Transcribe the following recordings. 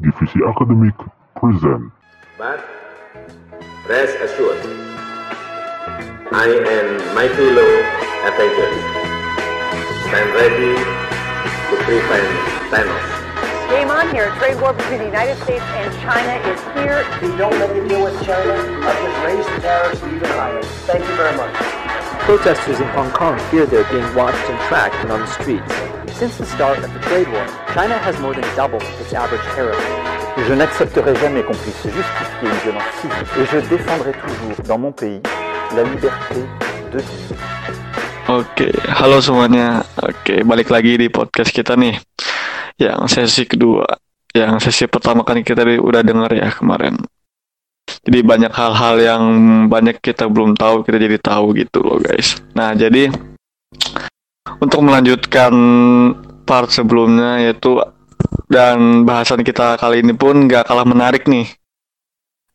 Divisi Academic present. But rest assured, I and my fellow Avengers stand ready to prevent Thanos. Game on here. Trade war between the United States and China is here. We don't make a deal with China, I'll just raise the tariffs even higher. Thank you very much. Protesters in Hong Kong fear they're being watched and tracked and on the streets. Since the start of the trade war, China has more than doubled its average tariff. Je n'accepterai jamais qu'on puisse justifier une violence civique et je défendrai toujours dans mon pays la liberté de vivre. Oke, halo semuanya. Oke, balik lagi di podcast kita nih. Yang sesi kedua. Yang sesi pertama kan kita udah denger ya kemarin. Jadi banyak hal-hal yang banyak kita belum tahu, kita jadi tahu gitu loh guys. Nah, jadi untuk melanjutkan part sebelumnya yaitu dan bahasan kita kali ini pun gak kalah menarik nih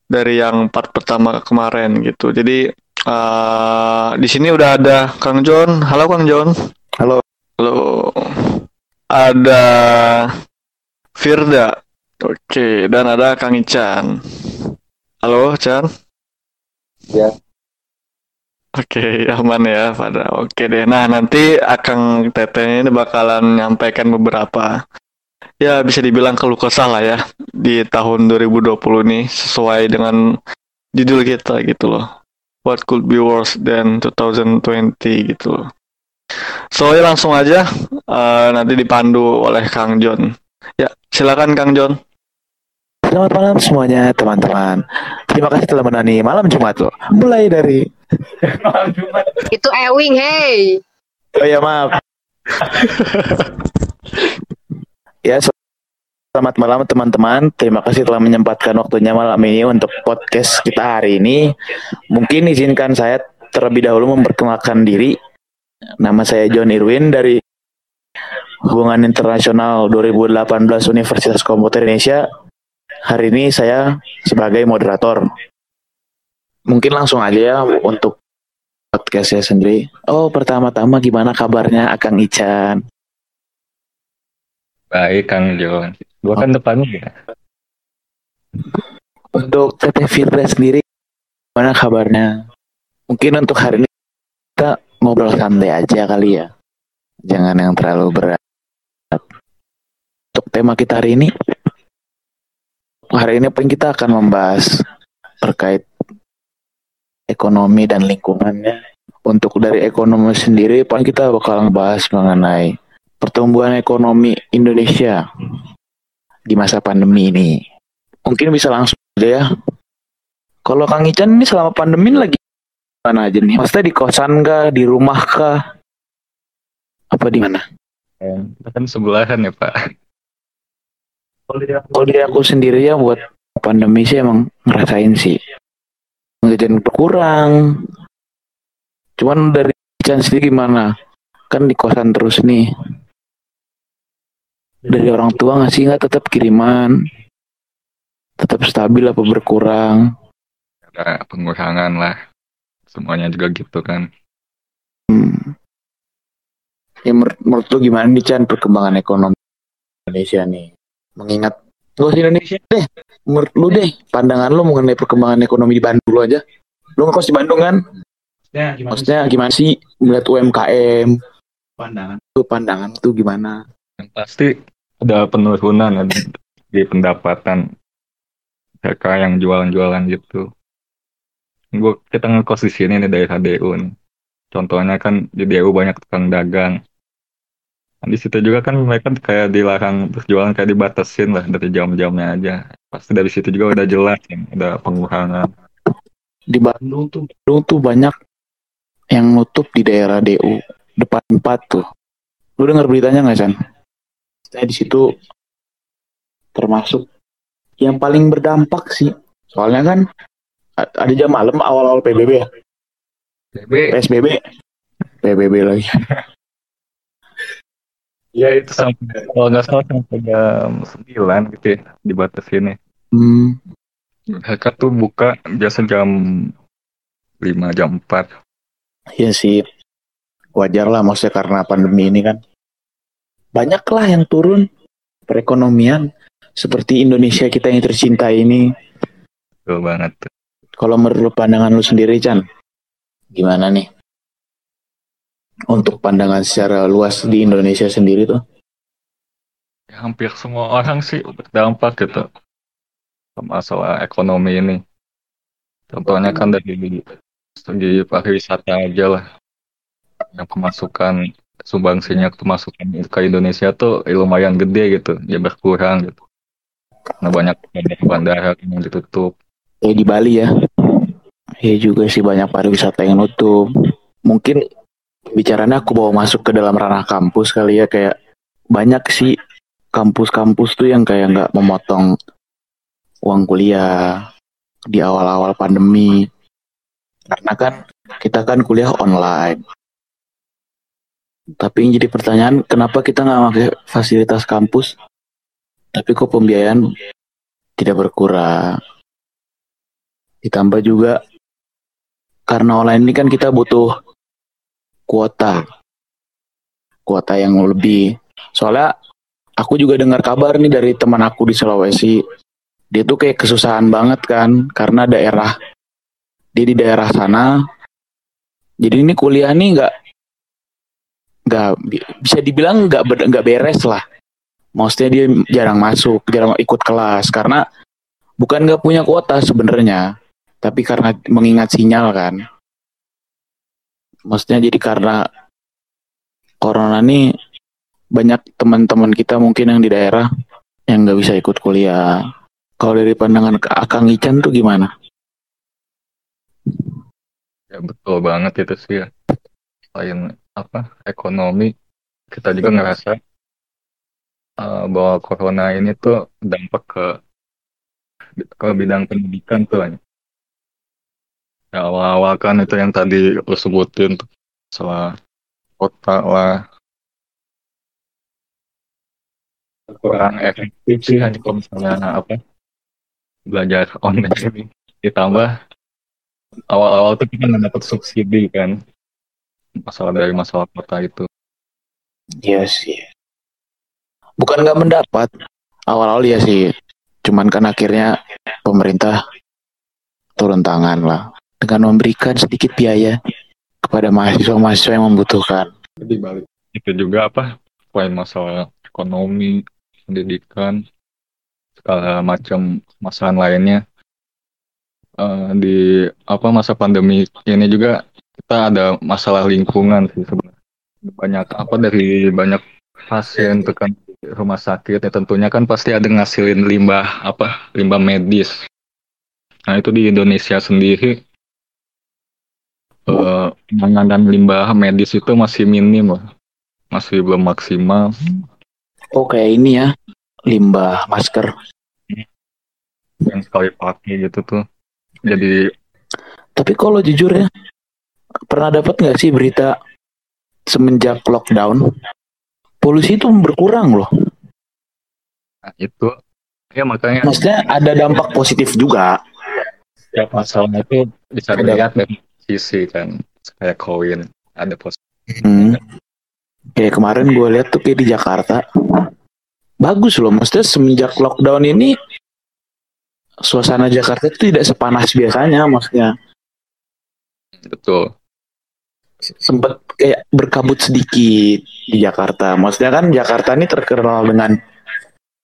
dari yang part pertama kemarin gitu. Jadi Uh, di sini udah ada Kang John. Halo Kang John. Halo. Halo. Ada Firda. Oke, dan ada Kang Ican. Halo, Chan. Ya. Oke, aman ya pada. Oke deh. Nah, nanti Akang Tete ini bakalan menyampaikan beberapa ya bisa dibilang keluh kesah lah ya di tahun 2020 nih sesuai dengan judul kita gitu loh what could be worse than 2020 gitu. So ya langsung aja uh, nanti dipandu oleh Kang John. Ya silakan Kang John. Selamat malam semuanya teman-teman. Terima kasih telah menani malam Jumat loh. Mulai dari malam Jumat. Itu Ewing, hey. Oh ya maaf. ya Selamat malam teman-teman. Terima kasih telah menyempatkan waktunya malam ini untuk podcast kita hari ini. Mungkin izinkan saya terlebih dahulu memperkenalkan diri. Nama saya John Irwin dari Hubungan Internasional 2018 Universitas Komputer Indonesia. Hari ini saya sebagai moderator. Mungkin langsung aja ya untuk podcast saya sendiri. Oh, pertama-tama gimana kabarnya Akang Ican? Baik, Kang John. Gua kan depannya ya. Untuk Teteh Firda sendiri, gimana kabarnya? Mungkin untuk hari ini kita ngobrol santai aja kali ya. Jangan yang terlalu berat. Untuk tema kita hari ini, hari ini paling kita akan membahas terkait ekonomi dan lingkungannya. Untuk dari ekonomi sendiri, paling kita bakal ngebahas mengenai pertumbuhan ekonomi Indonesia di masa pandemi ini. Mungkin bisa langsung aja ya. Kalau Kang Ican ini selama pandemi lagi mana aja nih? Maksudnya di kosan kah, di rumah kah? Apa di mana? Kita kan sebelahan ya Pak. Kalau di aku sendiri ya buat pandemi sih emang ngerasain sih. Ngejajan berkurang. Cuman dari Ican sendiri gimana? Kan di kosan terus nih. Dari orang tua ngasih nggak tetap kiriman. Tetap stabil apa berkurang? Ada pengurangan lah. Semuanya juga gitu kan. Hmm. ya menurut, menurut lu gimana nih Chan perkembangan ekonomi Indonesia nih? Mengingat lu di Indonesia deh menurut lu deh pandangan lu mengenai perkembangan ekonomi di Bandung lu aja lu ngekos di Bandung kan ya, gimana maksudnya sih? gimana sih melihat UMKM pandangan tuh pandangan tuh gimana yang pasti ada penurunan di pendapatan mereka yang jualan-jualan gitu. Gue kita ngekos di sini nih dari HDU nih. Contohnya kan di DU banyak tukang dagang. Nah, di situ juga kan mereka kayak dilarang berjualan kayak dibatasin lah dari jam-jamnya aja. Pasti dari situ juga udah jelas ya, ada pengurangan. Di Bandung tuh, Bandung tuh banyak yang nutup di daerah DU depan empat tuh. Lu dengar beritanya nggak Chan? saya di situ termasuk yang paling berdampak sih. Soalnya kan ada jam malam awal-awal PBB ya. PBB. PSBB. PBB lagi. ya itu sampai kalau nggak salah sampai jam sembilan gitu ya batas ini. Hmm. Mereka tuh buka biasa jam lima jam empat. Iya sih. Wajar lah maksudnya karena pandemi ini kan banyak lah yang turun perekonomian seperti Indonesia kita yang tercinta ini. Betul banget. Kalau menurut pandangan lu sendiri, Chan, gimana nih? Untuk pandangan secara luas di Indonesia sendiri tuh? Ya, hampir semua orang sih berdampak gitu masalah ekonomi ini. Contohnya kan dari segi pariwisata aja lah. Yang pemasukan sumbangsinya pemasukan ke Indonesia tuh lumayan gede gitu, ya berkurang gitu. Karena banyak bandara yang ditutup. Kayak di Bali ya. Ya juga sih banyak pariwisata yang nutup. Mungkin bicaranya aku bawa masuk ke dalam ranah kampus kali ya kayak banyak sih kampus-kampus tuh yang kayak nggak memotong uang kuliah di awal-awal pandemi. Karena kan kita kan kuliah online. Tapi yang jadi pertanyaan kenapa kita nggak pakai fasilitas kampus tapi kok pembiayaan tidak berkurang? Ditambah juga karena online ini kan kita butuh kuota. Kuota yang lebih. Soalnya aku juga dengar kabar nih dari teman aku di Sulawesi. Dia tuh kayak kesusahan banget kan karena daerah dia di daerah sana. Jadi ini kuliah nih nggak nggak bisa dibilang nggak nggak beres lah. Maksudnya dia jarang masuk jarang ikut kelas karena bukan nggak punya kuota sebenarnya. Tapi karena mengingat sinyal kan maksudnya jadi karena corona nih banyak teman-teman kita mungkin yang di daerah yang nggak bisa ikut kuliah kalau dari pandangan Akang Ican tuh gimana? Ya betul banget itu sih ya. Selain apa ekonomi, kita juga ngerasa uh, bahwa corona ini tuh dampak ke ke bidang pendidikan tuh. Ya awal-awal kan itu yang tadi lo sebutin salah kota lah. Kurang efektif sih hanya kalau misalnya apa belajar online ini. Ditambah awal-awal tuh kita nggak dapat subsidi kan masalah dari masalah kota itu. Iya sih. Bukan nggak mendapat. Awal-awal ya sih. Cuman kan akhirnya pemerintah turun tangan lah dengan memberikan sedikit biaya kepada mahasiswa-mahasiswa yang membutuhkan. Lebih balik. Itu juga apa? Selain masalah ekonomi pendidikan segala macam masalah lainnya. Uh, di apa masa pandemi ini juga kita ada masalah lingkungan sih sebenarnya. Banyak apa dari banyak pasien tekan rumah sakit ya tentunya kan pasti ada ngasilin limbah apa limbah medis. Nah itu di Indonesia sendiri uh, penanganan limbah medis itu masih minim lah. Masih belum maksimal. Oke ini ya limbah masker. Yang sekali pakai gitu tuh. Jadi tapi kalau jujur ya pernah dapat nggak sih berita semenjak lockdown polusi itu berkurang loh? Nah, itu. Ya makanya maksudnya ada dampak positif juga. Ya masalah itu bisa dilihat dari sisi kan kayak koin ada positif hmm. kayak kemarin gue lihat tuh kayak di Jakarta bagus loh maksudnya semenjak lockdown ini suasana Jakarta itu tidak sepanas biasanya maksudnya. Betul. Sempat kayak berkabut sedikit di Jakarta. Maksudnya kan Jakarta ini terkenal dengan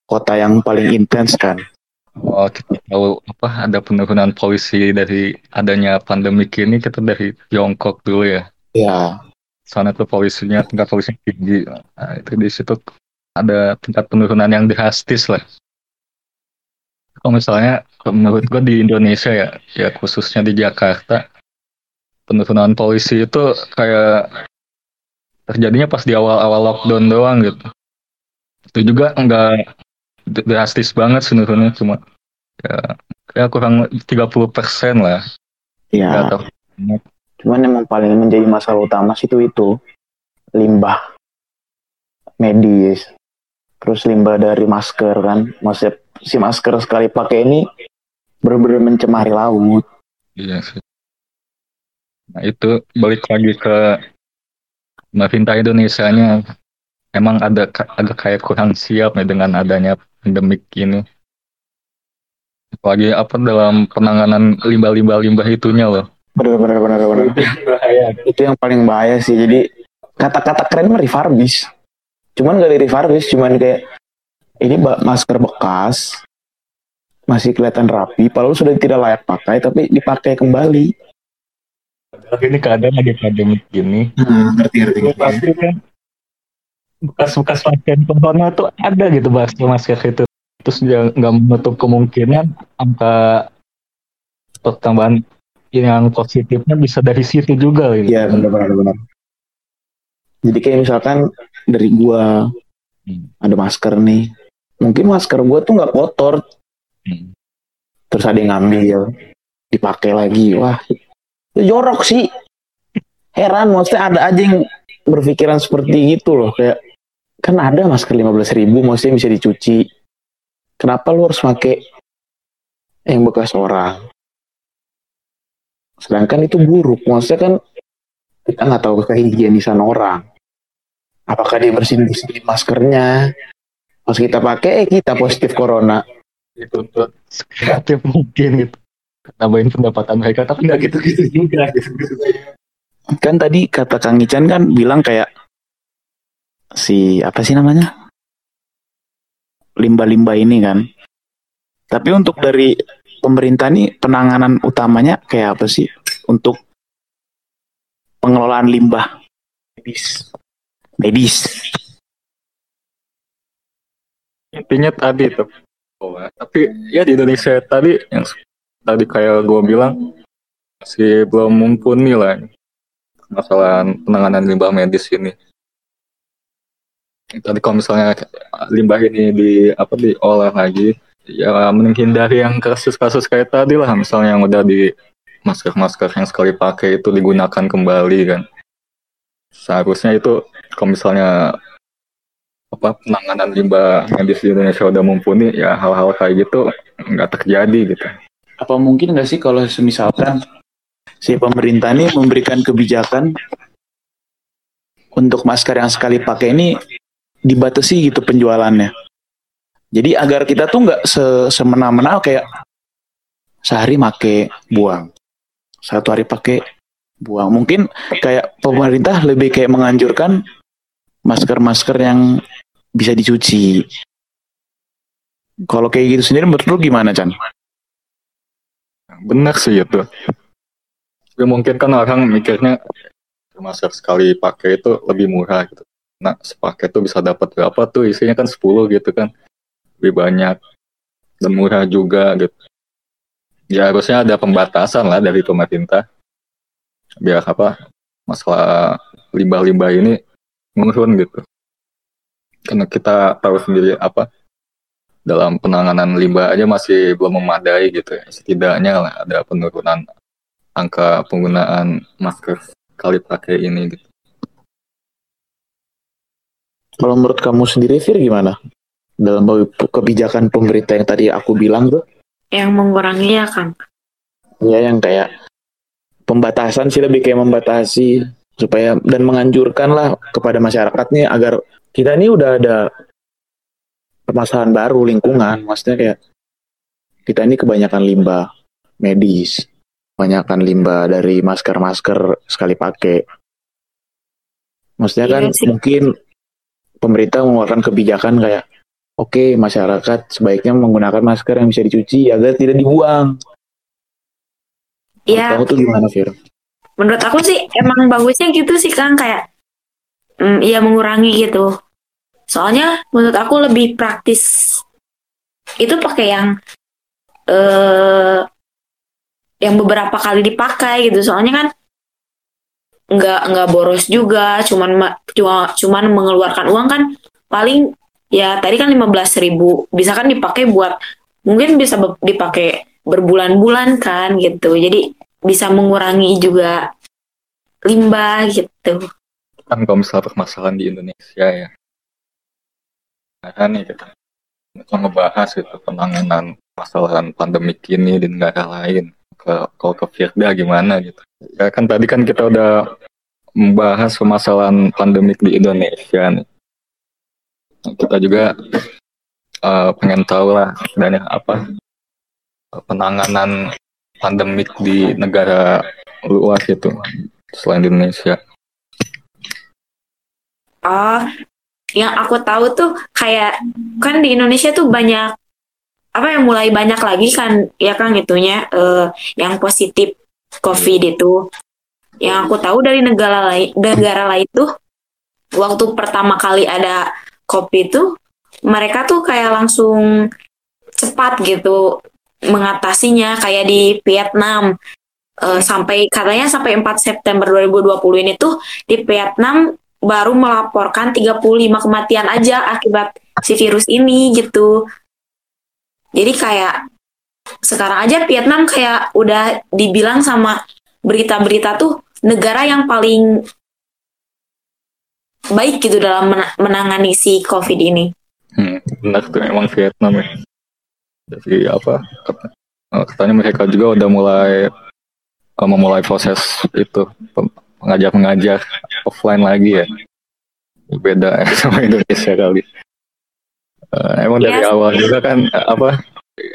kota yang paling intens kan. Oh, kita tahu apa ada penurunan polisi dari adanya pandemi ini kita dari Tiongkok dulu ya. Ya. Sana tuh polisinya tingkat polisi tinggi. Nah, itu di situ ada tingkat penurunan yang drastis lah kalau misalnya menurut gue di Indonesia ya ya khususnya di Jakarta penurunan polisi itu kayak terjadinya pas di awal-awal lockdown doang gitu itu juga enggak drastis banget penurunannya cuma ya kayak kurang 30 persen lah. Ya. Cuman yang paling menjadi masalah utama sih itu itu limbah medis. Terus limbah dari masker kan. Maksudnya si masker sekali pakai ini benar-benar mencemari laut. Iya sih. Nah itu balik lagi ke pemerintah Indonesia nya emang ada agak kayak kurang siap ya dengan adanya endemik ini. Apalagi apa dalam penanganan limbah-limbah limbah itunya loh. Bener bener bener bener. Itu yang paling bahaya sih. Jadi kata-kata keren mah refurbish. Cuman gak di refurbish, cuman kayak ini masker bekas masih kelihatan rapi, padahal sudah tidak layak pakai, tapi dipakai kembali. Tapi ini keadaan lagi pandemik gini. Hmm, ngerti ngerti. Itu pasti kan bekas-bekas pakaian corona tuh ada gitu masker masker itu. Terus dia nggak menutup kemungkinan angka pertambahan yang positifnya bisa dari situ juga gitu. Iya benar benar benar. Jadi kayak misalkan dari gua Hmm. ada masker nih, mungkin masker gua tuh nggak kotor, Hmm. terus ada yang ngambil, dipakai lagi, wah, itu jorok sih. Heran, maksudnya ada aja yang berpikiran seperti itu loh, kayak kan ada masker 15.000 ribu, maksudnya bisa dicuci. Kenapa lu harus pakai yang bekas orang? Sedangkan itu buruk, maksudnya kan kita nggak tahu kehigienisan orang. Apakah dia bersihin bersihin maskernya? Pas kita pakai, eh kita positif corona. Itu tuh kreatif mungkin gitu. Nambahin pendapatan mereka tapi nggak juga gitu. Kan tadi kata Kang Ican kan bilang kayak si apa sih namanya? Limbah-limbah ini kan. Tapi untuk dari pemerintah nih penanganan utamanya kayak apa sih untuk pengelolaan limbah medis? Medis. Intinya tadi tuh. tapi ya di Indonesia tadi yang tadi kayak gue bilang masih belum mumpuni lah masalah penanganan limbah medis ini. Tadi kalau misalnya limbah ini di apa diolah lagi, ya menghindari yang kasus-kasus kayak tadi lah, misalnya yang udah di masker-masker yang sekali pakai itu digunakan kembali kan. Seharusnya itu kalau misalnya apa penanganan limbah medis di Indonesia udah mumpuni, ya hal-hal kayak gitu nggak terjadi gitu. Apa mungkin nggak sih kalau misalkan si pemerintah ini memberikan kebijakan untuk masker yang sekali pakai ini dibatasi gitu penjualannya. Jadi agar kita tuh nggak se semena-mena kayak sehari make buang, satu hari pakai buang. Mungkin kayak pemerintah lebih kayak menganjurkan masker-masker yang bisa dicuci. Kalau kayak gitu sendiri menurut lu gimana Chan? Benar sih itu. Tapi mungkin kan orang mikirnya masker sekali pakai itu lebih murah gitu. Nah, sepaket tuh bisa dapat berapa tuh isinya kan 10 gitu kan. Lebih banyak dan murah juga gitu. Ya harusnya ada pembatasan lah dari pemerintah. Biar apa masalah limbah-limbah ini menurun gitu. Karena kita tahu sendiri apa dalam penanganan limbah aja masih belum memadai gitu ya. Setidaknya lah ada penurunan angka penggunaan masker kali pakai ini gitu. Kalau menurut kamu sendiri, Fir, gimana? Dalam kebijakan pemerintah yang tadi aku bilang tuh, Yang mengurangi ya, Kang. ya yang kayak pembatasan sih lebih kayak membatasi supaya dan menganjurkan lah kepada masyarakat nih agar kita ini udah ada permasalahan baru lingkungan, maksudnya kayak kita ini kebanyakan limbah medis, kebanyakan limbah dari masker-masker sekali pakai. Maksudnya Iya kan sih. mungkin pemerintah mengeluarkan kebijakan kayak oke masyarakat sebaiknya menggunakan masker yang bisa dicuci agar tidak dibuang. Iya, Kamu tuh gimana, Fir? menurut aku sih emang bagusnya gitu sih, Kang. Kayak, mm, iya mengurangi gitu. Soalnya menurut aku lebih praktis. Itu pakai yang eh yang beberapa kali dipakai gitu. Soalnya kan nggak nggak boros juga, cuman ma- cuma cuman mengeluarkan uang kan paling ya tadi kan 15.000 ribu bisa kan dipakai buat mungkin bisa dipakai berbulan-bulan kan gitu jadi bisa mengurangi juga limbah gitu Kan kalau misalnya permasalahan di Indonesia ya. Nah, nih kita kita ngebahas itu penanganan permasalahan pandemik ini di negara lain. Ke, kalau ke Firda gimana gitu. Ya kan tadi kan kita udah membahas permasalahan pandemik di Indonesia nih. Nah, Kita juga eh, pengen tahu lah dan apa penanganan pandemik di negara luar gitu selain di Indonesia. Oh, yang aku tahu tuh kayak kan di Indonesia tuh banyak apa yang mulai banyak lagi kan ya kan itunya eh, yang positif COVID itu. Yang aku tahu dari negara lain negara lain tuh waktu pertama kali ada COVID itu mereka tuh kayak langsung cepat gitu mengatasinya kayak di Vietnam Eh, sampai katanya sampai 4 September 2020 ini tuh di Vietnam baru melaporkan 35 kematian aja akibat si virus ini gitu. Jadi kayak sekarang aja Vietnam kayak udah dibilang sama berita-berita tuh negara yang paling baik gitu dalam mena- menangani si COVID ini. Hmm, benar tuh emang Vietnam ya. Jadi apa? eh, Katanya mereka juga udah mulai eh, memulai proses itu pem- mengajar mengajar offline lagi ya. Beda sama Indonesia kali. Eh, emang dari Yes. awal juga kan eh, apa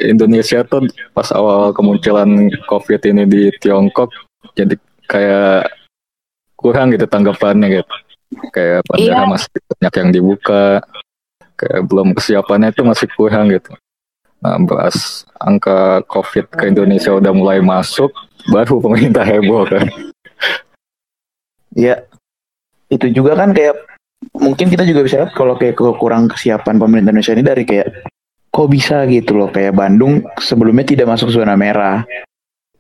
Indonesia tuh pas awal kemunculan COVID ini di Tiongkok jadi kayak kurang gitu tanggapannya gitu. Kayak bandara Iya. masih banyak yang dibuka, kayak belum kesiapannya itu masih kurang gitu. Nah, bahas angka COVID ke Indonesia udah mulai masuk, baru pemerintah heboh kan. Ya, itu juga kan kayak mungkin kita juga bisa lihat kalau kayak kurang kesiapan pemerintah Indonesia ini dari kayak kok bisa gitu loh kayak Bandung sebelumnya tidak masuk zona merah,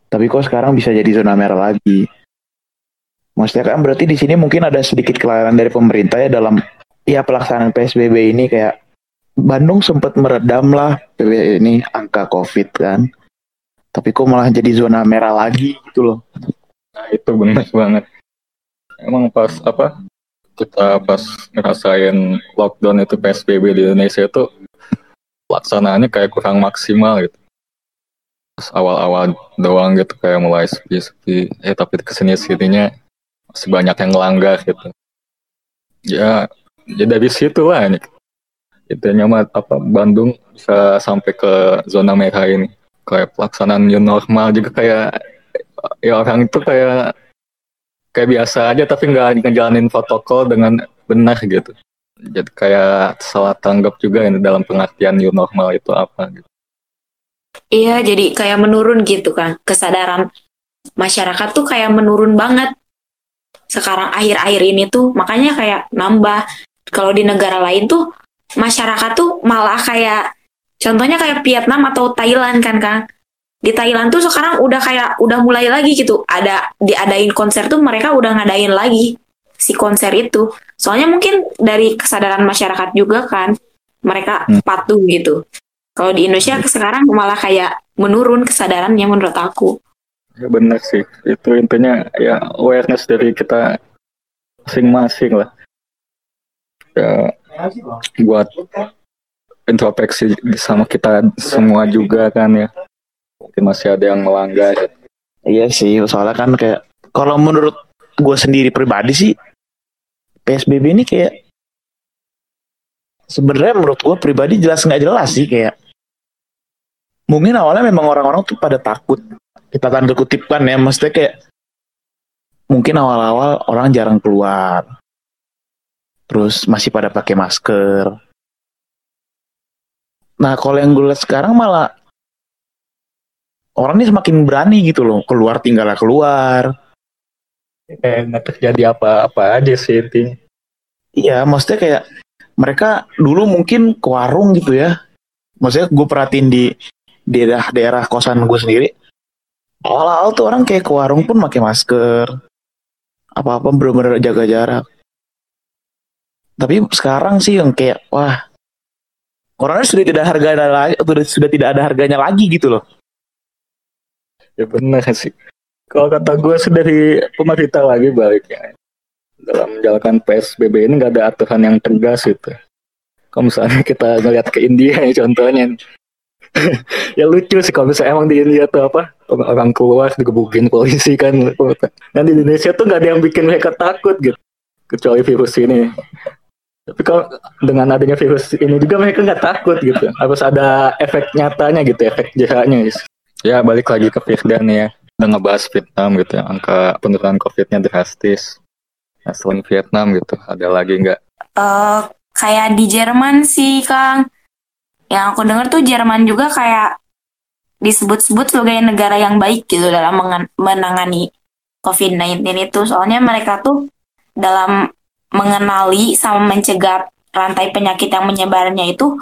tapi kok sekarang bisa jadi zona merah lagi. Maksudnya kan berarti di sini mungkin ada sedikit kelalaian dari pemerintah ya dalam ya pelaksanaan PSBB ini kayak Bandung sempat meredam lah ini angka COVID kan, tapi kok malah jadi zona merah lagi gitu loh. Nah, itu benar banget. Emang pas apa kita pas ngerasain lockdown itu PSBB di Indonesia itu pelaksanaannya kayak kurang maksimal gitu. Pas awal-awal doang gitu kayak mulai sepi-sepi, eh tapi ke sini sininya masih banyak yang ngelanggar gitu. Ya, ya dari situ lah ini. Itu nyaman apa Bandung bisa sampai ke zona merah ini. Kayak pelaksanaan new normal juga kayak ya orang itu kayak kayak biasa aja tapi nggak ngejalanin protokol dengan benar gitu. Jadi kayak salah tanggap juga ini dalam pengertian new normal itu apa gitu. Iya, jadi kayak menurun gitu kan kesadaran masyarakat tuh kayak menurun banget sekarang akhir-akhir ini tuh makanya kayak nambah kalau di negara lain tuh masyarakat tuh malah kayak contohnya kayak Vietnam atau Thailand kan Kang di Thailand tuh sekarang udah kayak udah mulai lagi gitu ada diadain konser tuh mereka udah ngadain lagi si konser itu soalnya mungkin dari kesadaran masyarakat juga kan mereka Hmm. patuh gitu kalau di Indonesia sekarang malah kayak menurun kesadarannya menurut aku Ya benar sih. Itu intinya ya awareness dari kita masing-masing lah. Ya buat introspeksi sama kita semua juga kan ya. Mungkin masih ada yang melanggar. Iya sih, soalnya kan kayak kalau menurut gue sendiri pribadi sih PSBB ini kayak sebenarnya menurut gue pribadi jelas nggak jelas sih kayak mungkin awalnya memang orang-orang tuh pada takut kita tanda kutip kan ya maksudnya kayak mungkin awal-awal orang jarang keluar terus masih pada pakai masker nah kalau yang gue lihat sekarang malah orang ini semakin berani gitu loh keluar tinggalnya keluar Kayak nggak terjadi apa-apa aja sih intinya. Iya, maksudnya kayak mereka dulu mungkin ke warung gitu ya. Maksudnya gue perhatiin di daerah-daerah kosan gue sendiri. Awal-awal tuh orang kayak ke warung pun pakai masker. Apa-apa bener-bener jaga jarak. Tapi sekarang sih yang kayak wah Corona sudah tidak lagi, sudah, sudah tidak ada harganya lagi gitu loh. Ya benar sih. Kalau kata gue sih dari pemerintah lagi baliknya. Dalam menjalankan PSBB ini nggak ada aturan yang tegas gitu. Kalau misalnya kita ngeliat ke India ya contohnya. ya lucu sih kalau misalnya emang di India tuh apa orang keluar digebukin polisi kan. Dan di Indonesia tuh nggak ada yang bikin mereka takut gitu. Kecuali virus ini. Tapi kalau dengan adanya virus ini juga mereka nggak takut gitu. Harus ada efek nyatanya gitu, efek jerahnya. Gitu. Ya balik lagi ke Firdan ya. Udah ngebahas Vietnam gitu ya. Angka penurunan COVID-nya drastis. Nah, selain Vietnam gitu, ada lagi nggak? Eh, kayak di Jerman sih, Kang. Yang aku dengar tuh Jerman juga kayak disebut-sebut sebagai negara yang baik gitu dalam menangani COVID-19 itu. Soalnya mereka tuh dalam mengenali sama mencegah rantai penyakit yang menyebarnya itu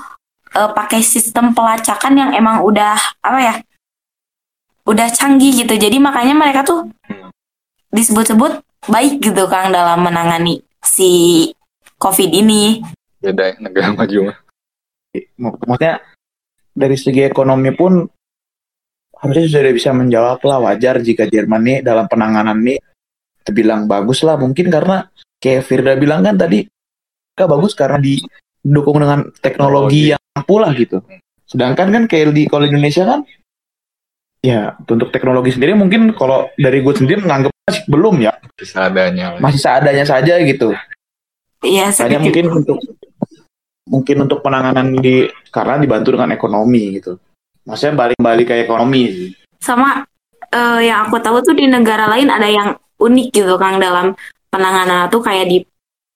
eh, pakai sistem pelacakan yang emang udah apa ya? Udah canggih gitu. Jadi makanya mereka tuh disebut-sebut baik gitu Kang dalam menangani si COVID ini. Beda ya, negara maju mah. Mak- Maksudnya dari segi ekonomi pun harusnya sudah bisa menjawab lah wajar jika Jerman nih dalam penanganan nih terbilang bagus lah mungkin karena kayak Firda bilang kan tadi mereka bagus karena didukung dengan teknologi yang ampuh lah gitu. Sedangkan kan kayak di kalau Indonesia kan ya untuk teknologi sendiri mungkin kalau dari gue sendiri menganggap masih belum ya Seadanya. masih seadanya saja gitu. Iya, Hanya mungkin untuk mungkin untuk penanganan di karena dibantu dengan ekonomi gitu. Maksudnya balik-balik ke ekonomi sih. sama eh, yang aku tahu tuh di negara lain ada yang unik gitu Kang dalam penanganan tuh kayak di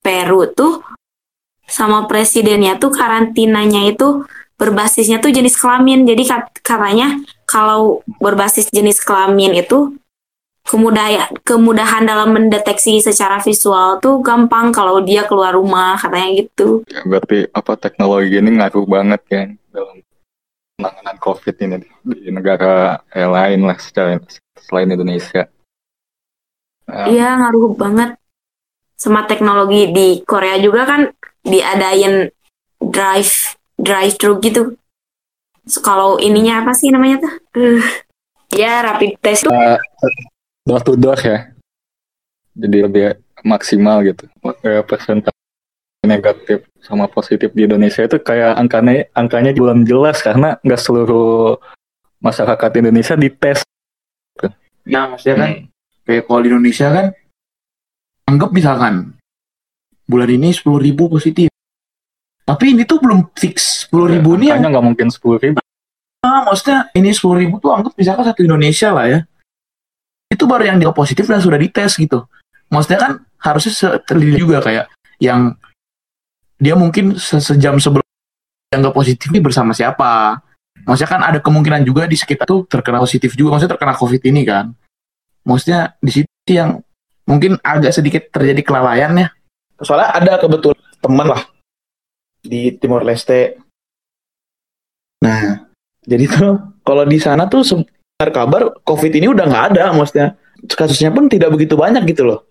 Peru tuh sama presidennya tuh karantinanya itu berbasisnya tuh jenis kelamin. Jadi kat- katanya kalau berbasis jenis kelamin itu kemudahan kemudahan dalam mendeteksi secara visual tuh gampang kalau dia keluar rumah katanya gitu. Ya, berarti apa teknologi ini ngaruh banget kan dalam penanganan COVID ini di negara eh, lain lah secara selain Indonesia. Nah, Iya ngaruh banget. Sama teknologi di Korea juga kan diadain drive drive thru gitu. So, kalau ininya apa sih namanya tuh? Uh, ya rapid test tuh. door to door ya. Jadi lebih maksimal gitu. Eh, persentase negatif sama positif di Indonesia itu kayak angkanya angkanya belum jelas karena nggak seluruh masyarakat Indonesia dites. Nah, maksudnya kan Hmm. kayak kalau di Indonesia kan anggap misalkan bulan ini 10.000 ribu positif. Tapi ini tuh belum fix 10.000 ribu ini yang Angkanya nggak mungkin sepuluh ribu. ah, maksudnya ini 10.000 ribu tuh anggap misalkan satu Indonesia lah ya. Itu baru yang dia positif dan sudah dites gitu. Maksudnya kan harusnya se- terlihat juga kayak yang dia mungkin se- sejam sebelum yang nggak positif ini bersama siapa. Maksudnya kan ada kemungkinan juga di sekitar tuh terkena positif juga, maksudnya terkena COVID ini kan. Maksudnya di situ yang mungkin agak sedikit terjadi kelalaian ya. Soalnya ada kebetulan teman lah di Timor Leste. Nah, jadi tuh kalau di sana tuh sebentar kabar COVID ini udah nggak ada, maksudnya kasusnya pun tidak begitu banyak gitu loh.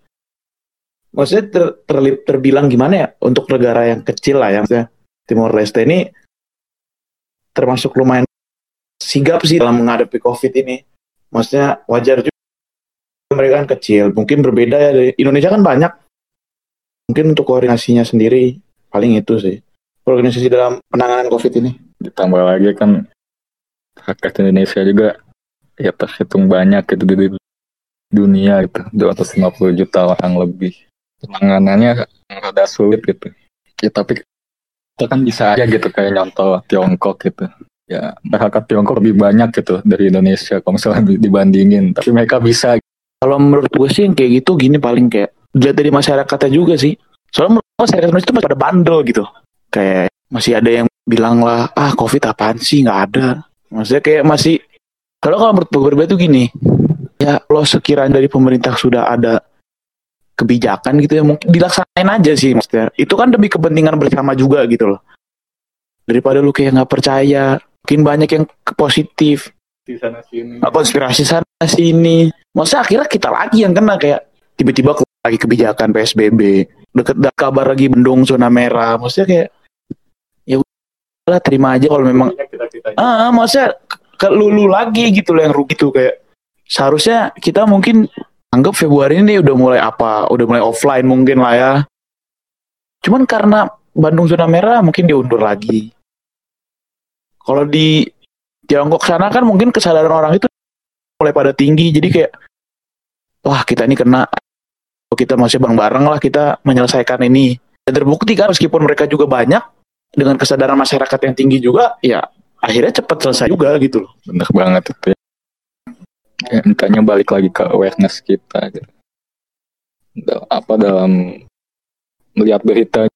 Maksudnya ter, terli- terbilang gimana ya untuk negara yang kecil lah ya, maksudnya Timor Leste ini termasuk lumayan sigap sih dalam menghadapi COVID ini. Maksudnya wajar juga mereka kan kecil, mungkin berbeda ya dari Indonesia kan banyak. Mungkin untuk koordinasinya sendiri paling itu sih. Organisasi dalam penanganan COVID ini. Ditambah lagi kan rakyat Indonesia juga ya terhitung banyak gitu di dunia gitu 250 juta orang lebih penanganannya rada sulit gitu ya, tapi kita kan bisa aja gitu kayak nyontoh Tiongkok gitu ya masyarakat Tiongkok lebih banyak gitu dari Indonesia kalau misalnya di- dibandingin tapi mereka bisa Kalau menurut gue sih yang kayak gitu gini paling kayak dilihat dari masyarakatnya juga sih. Soalnya menurut gue masyarakat Indonesia itu masih pada bandel gitu. Kayak masih ada yang bilang lah, ah COVID apaan sih nggak ada. Maksudnya kayak masih kalau kalau menurut gue tuh gini, ya kalau sekiranya dari pemerintah sudah ada kebijakan gitu ya mungkin dilaksanain aja sih maksudnya. Itu kan demi kepentingan bersama juga gitu loh. Daripada lu kayak nggak percaya, mungkin banyak yang positif, di sana sini Nah, konspirasi sana sini. Maksudnya akhirnya kita lagi yang kena kayak tiba-tiba lagi kebijakan PSBB, deket kabar lagi bendung zona merah. Maksudnya kayak ya udah terima aja kalau memang ah maksudnya ke, lulu lagi gitu loh yang rugi tuh kayak seharusnya kita mungkin anggap Februari ini udah mulai apa, udah mulai offline mungkin lah ya. Cuman karena Bandung zona merah mungkin diundur lagi. Kalau di Tiongkok sana kan mungkin kesadaran orang itu mulai pada tinggi jadi kayak wah kita ini kena kita masih bareng-bareng lah kita menyelesaikan ini terbukti kan meskipun mereka juga banyak dengan kesadaran masyarakat yang tinggi juga ya akhirnya cepat selesai juga gitu loh bener banget itu ya. ya intinya balik lagi ke awareness kita gitu. Apa dalam melihat berita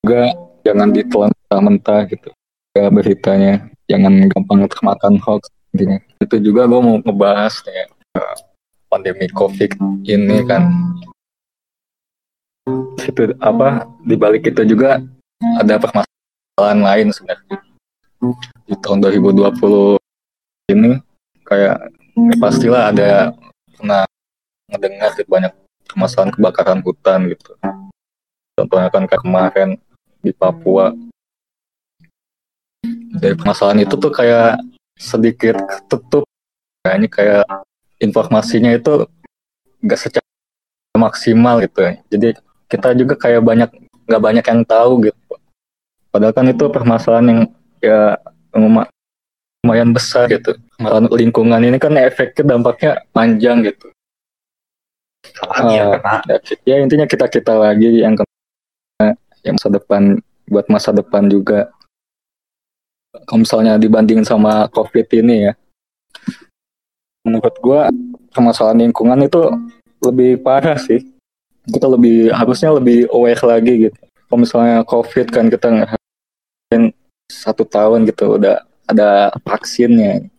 juga jangan ditelan mentah gitu ya beritanya jangan gampang termakan hoax intinya itu juga gue mau ngebahas ya pandemi covid ini kan itu apa di balik itu juga ada permasalahan lain sebenarnya. Di tahun 2020 ini kayak ya pastilah ada pernah ngedengar gitu, banyak permasalahan kebakaran hutan gitu. Contohnya kan kayak kemarin di Papua. Dari permasalahan itu tuh kayak sedikit ketutup. Kayaknya kayak informasinya itu gak secara maksimal gitu jadi kita juga kayak banyak nggak banyak yang tahu gitu padahal kan itu permasalahan yang ya luma- lumayan besar gitu. Permasalahan lingkungan ini kan efeknya dampaknya panjang gitu. Ah, ya intinya kita kita lagi yang kena yang masa depan buat masa depan juga. Kalau misalnya dibandingin sama covid ini ya. Menurut gua permasalahan lingkungan itu lebih parah sih. Kita lebih harusnya lebih aware lagi gitu kalau misalnya covid kan kita ngerasain satu tahun gitu udah ada vaksinnya.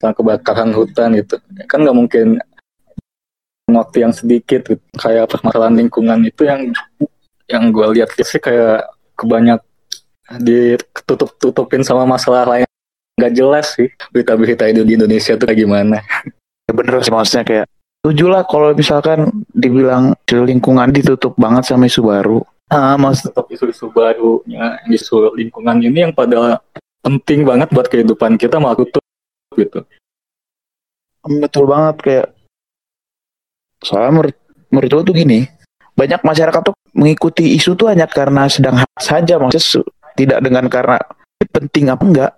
Tentang kebakaran hutan gitu. Kan nggak mungkin waktu yang sedikit gitu. kayak permasalahan lingkungan itu yang yang gue lihat sih kayak kebanyak ditutup tutupin sama masalah lain. Nggak jelas sih berita-berita itu di Indonesia tuh kayak gimana. Ya bener sih maksudnya kayak setuju lah kalau misalkan dibilang lingkungan ditutup banget sama isu baru ah mas. Isu-isu barunya isu lingkungan ini yang pada penting banget buat kehidupan kita malah tutup gitu. Betul banget kayak soalnya menurut menurut gue tuh gini banyak masyarakat tuh mengikuti isu tuh hanya karena sedang hangat saja maksudnya su- tidak dengan karena penting apa enggak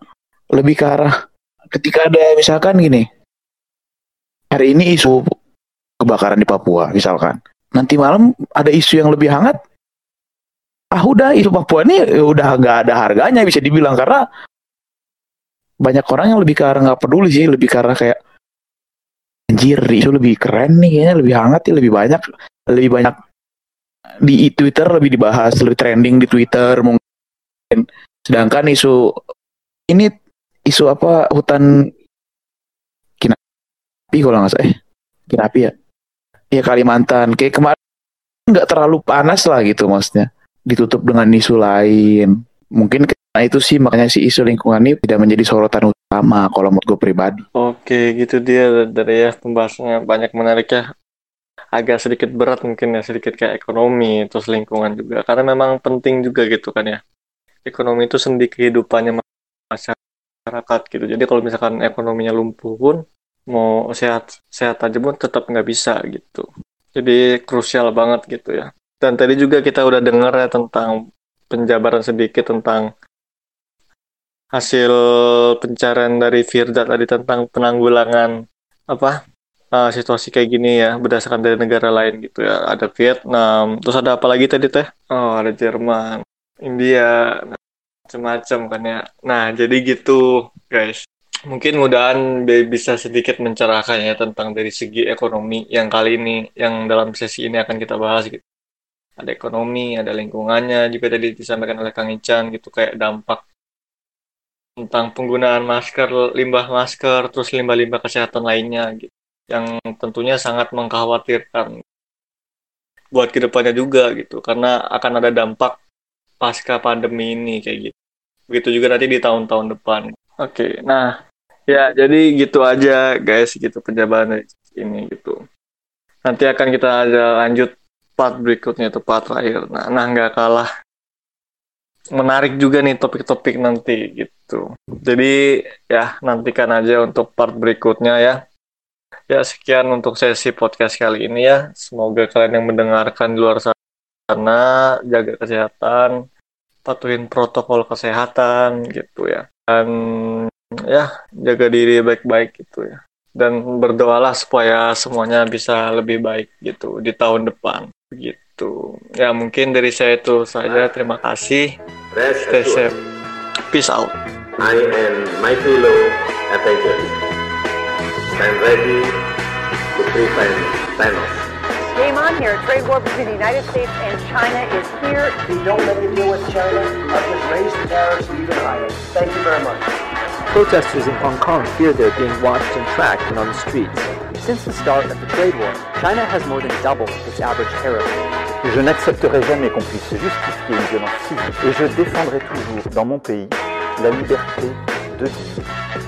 lebih ke arah ketika ada misalkan gini hari ini isu kebakaran di Papua misalkan. Nanti malam ada isu yang lebih hangat ah udah isu Papua ini ya udah nggak ada harganya bisa dibilang karena banyak orang yang lebih arah nggak peduli sih lebih arah kayak anjir isu lebih keren nih kayaknya lebih hangat ya lebih banyak lebih banyak di Twitter lebih dibahas lebih trending di Twitter mungkin. Sedangkan isu ini isu apa hutan Kinapi kalau nggak salah eh Kinapi ya? Ya Kalimantan. Kayak kemarin nggak terlalu panas lah gitu maksudnya ditutup dengan isu lain mungkin karena itu sih makanya si isu lingkungan ini tidak menjadi sorotan utama kalau menurut gue pribadi Oke, gitu dia dari ya pembahasannya banyak menarik ya. Agak sedikit berat mungkin ya, sedikit kayak ekonomi, terus lingkungan juga. Karena memang penting juga gitu kan ya. Ekonomi itu sendi kehidupannya masyarakat gitu. Jadi kalau misalkan ekonominya lumpuh pun, mau sehat sehat aja pun tetap nggak bisa gitu. Jadi krusial banget gitu ya. Dan tadi juga kita udah dengar ya tentang penjabaran sedikit tentang hasil pencarian dari Firda tadi tentang penanggulangan apa uh, situasi kayak gini ya berdasarkan dari negara lain gitu ya. Ada Vietnam terus ada apa lagi tadi teh? Oh ada Jerman India macam-macam kan ya. Nah jadi gitu guys. Mungkin mudahan bi- bisa sedikit mencerahkan ya tentang dari segi ekonomi yang kali ini yang dalam sesi ini akan kita bahas gitu ada ekonomi ada lingkungannya juga tadi disampaikan oleh Kang Ican gitu kayak dampak tentang penggunaan masker, limbah masker, terus limbah-limbah kesehatan lainnya gitu. Yang tentunya sangat mengkhawatirkan buat ke depannya juga gitu, karena akan ada dampak pasca pandemi ini kayak gitu. Begitu juga nanti di tahun-tahun depan. Oke, nah ya jadi gitu aja guys gitu penjabaran ini gitu. Nanti akan kita lanjut part berikutnya itu part terakhir. Nah, nah nggak kalah menarik juga nih topik-topik nanti gitu. Jadi ya nantikan aja untuk part berikutnya ya. Ya sekian untuk sesi podcast kali ini ya. Semoga kalian yang mendengarkan di luar sana jaga kesehatan, patuhin protokol kesehatan gitu ya. Dan ya jaga diri baik-baik gitu ya. Dan berdoalah supaya semuanya bisa lebih baik gitu di tahun depan begitu. gitu. Ya mungkin dari saya itu saja. Terima kasih. Rest Stay assured, safe. Peace out. I and my fellow Avengers stand ready to prevent Thanos. Game on here. Trade war between the United States and China is here. If you don't make a deal with China, I'll just raise the tariffs even higher. Thank you very much. Protesters in Hong Kong fear they're being watched and tracked and on the streets. Since the start of the trade war, China has more than doubled its average tariff. Je n'accepterai jamais qu'on puisse justifier une violence civile et je défendrai toujours dans mon pays la liberté de vivre